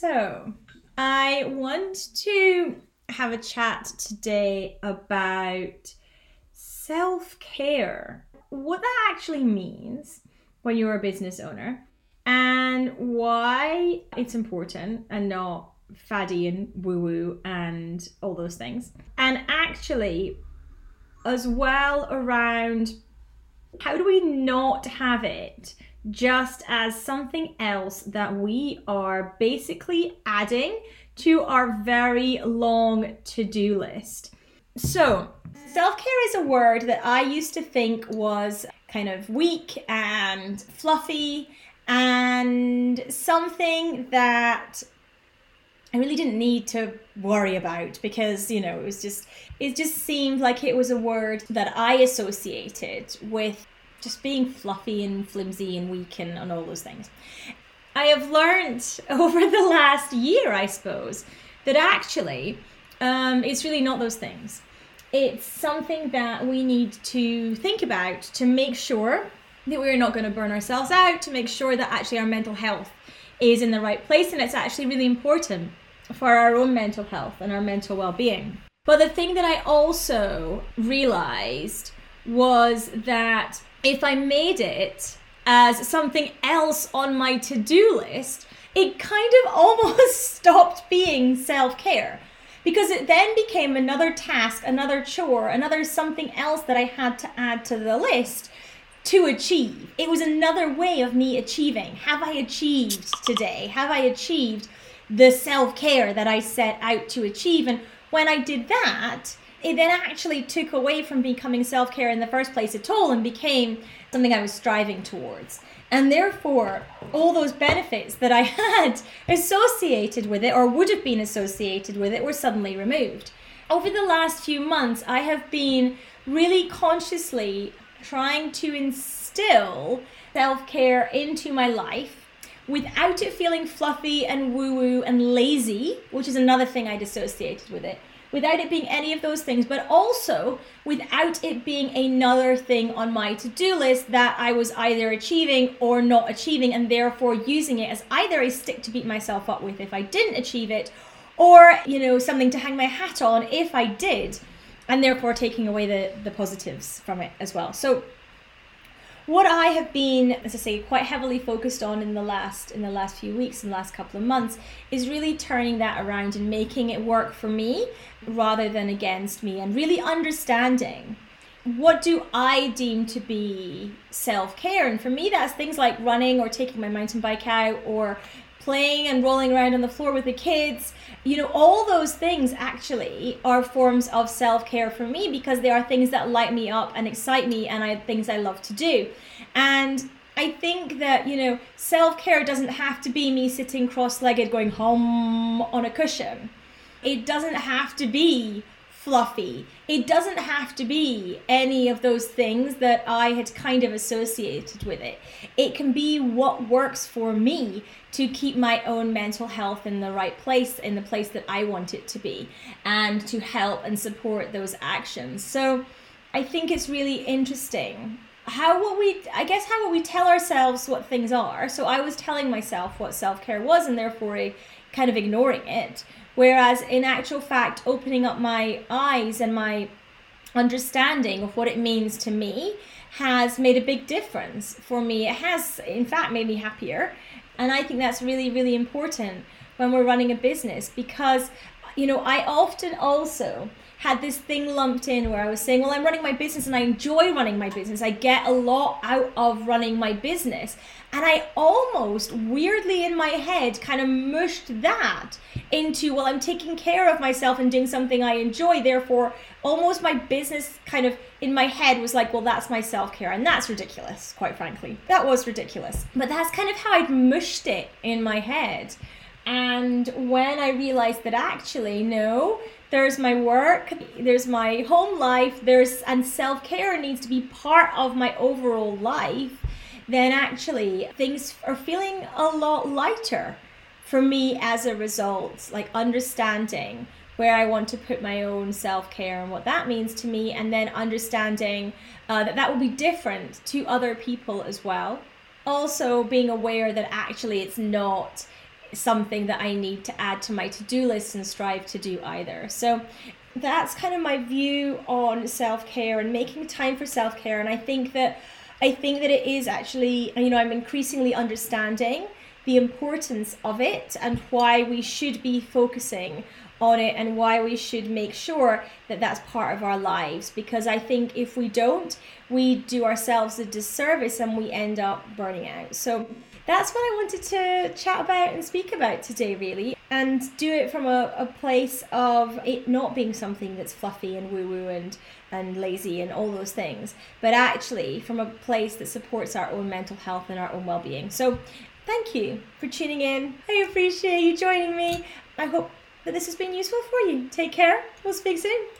So, I want to have a chat today about self care. What that actually means when you're a business owner and why it's important and not faddy and woo woo and all those things. And actually, as well around how do we not have it just as something else that we are basically adding to our very long to do list. So, self care is a word that I used to think was kind of weak and fluffy and something that I really didn't need to worry about because, you know, it was just, it just seemed like it was a word that I associated with just being fluffy and flimsy and weak and, and all those things. I have learned over the last year, I suppose, that actually um, it's really not those things. It's something that we need to think about to make sure that we're not going to burn ourselves out, to make sure that actually our mental health is in the right place. And it's actually really important for our own mental health and our mental well being. But the thing that I also realized was that if I made it as something else on my to do list, it kind of almost stopped being self care because it then became another task, another chore, another something else that I had to add to the list to achieve. It was another way of me achieving. Have I achieved today? Have I achieved the self care that I set out to achieve? And when I did that, it then actually took away from becoming self care in the first place at all and became something I was striving towards. And therefore, all those benefits that I had associated with it or would have been associated with it were suddenly removed. Over the last few months, I have been really consciously trying to instill self care into my life without it feeling fluffy and woo woo and lazy, which is another thing I'd associated with it without it being any of those things, but also without it being another thing on my to do list that I was either achieving or not achieving, and therefore using it as either a stick to beat myself up with if I didn't achieve it, or, you know, something to hang my hat on if I did, and therefore taking away the, the positives from it as well. So, what I have been, as I say, quite heavily focused on in the last in the last few weeks and last couple of months is really turning that around and making it work for me rather than against me and really understanding what do I deem to be self care? And for me, that's things like running or taking my mountain bike out or playing and rolling around on the floor with the kids. You know, all those things actually are forms of self care for me because they are things that light me up and excite me and I things I love to do. And I think that, you know, self care doesn't have to be me sitting cross legged going home on a cushion. It doesn't have to be fluffy. It doesn't have to be any of those things that I had kind of associated with it. It can be what works for me to keep my own mental health in the right place, in the place that I want it to be, and to help and support those actions. So I think it's really interesting. How will we, I guess, how will we tell ourselves what things are? So I was telling myself what self care was, and therefore kind of ignoring it Whereas in actual fact, opening up my eyes and my understanding of what it means to me has made a big difference for me. It has, in fact, made me happier. And I think that's really, really important when we're running a business because, you know, I often also had this thing lumped in where I was saying, well, I'm running my business and I enjoy running my business. I get a lot out of running my business. And I almost weirdly in my head kind of mushed that into, well, I'm taking care of myself and doing something I enjoy. Therefore, almost my business kind of in my head was like, well, that's my self care. And that's ridiculous, quite frankly. That was ridiculous. But that's kind of how I'd mushed it in my head. And when I realized that actually, no, there's my work, there's my home life, there's and self-care needs to be part of my overall life, then actually things are feeling a lot lighter for me as a result, like understanding where I want to put my own self care and what that means to me, and then understanding uh, that that will be different to other people as well. Also, being aware that actually it's not something that I need to add to my to do list and strive to do either. So that's kind of my view on self care and making time for self care. And I think that I think that it is actually, you know, I'm increasingly understanding the importance of it and why we should be focusing on it and why we should make sure that that's part of our lives because I think if we don't, we do ourselves a disservice and we end up burning out. So that's what I wanted to chat about and speak about today, really, and do it from a, a place of it not being something that's fluffy and woo woo and, and lazy and all those things, but actually from a place that supports our own mental health and our own well being. So, thank you for tuning in. I appreciate you joining me. I hope that this has been useful for you. Take care. We'll speak soon.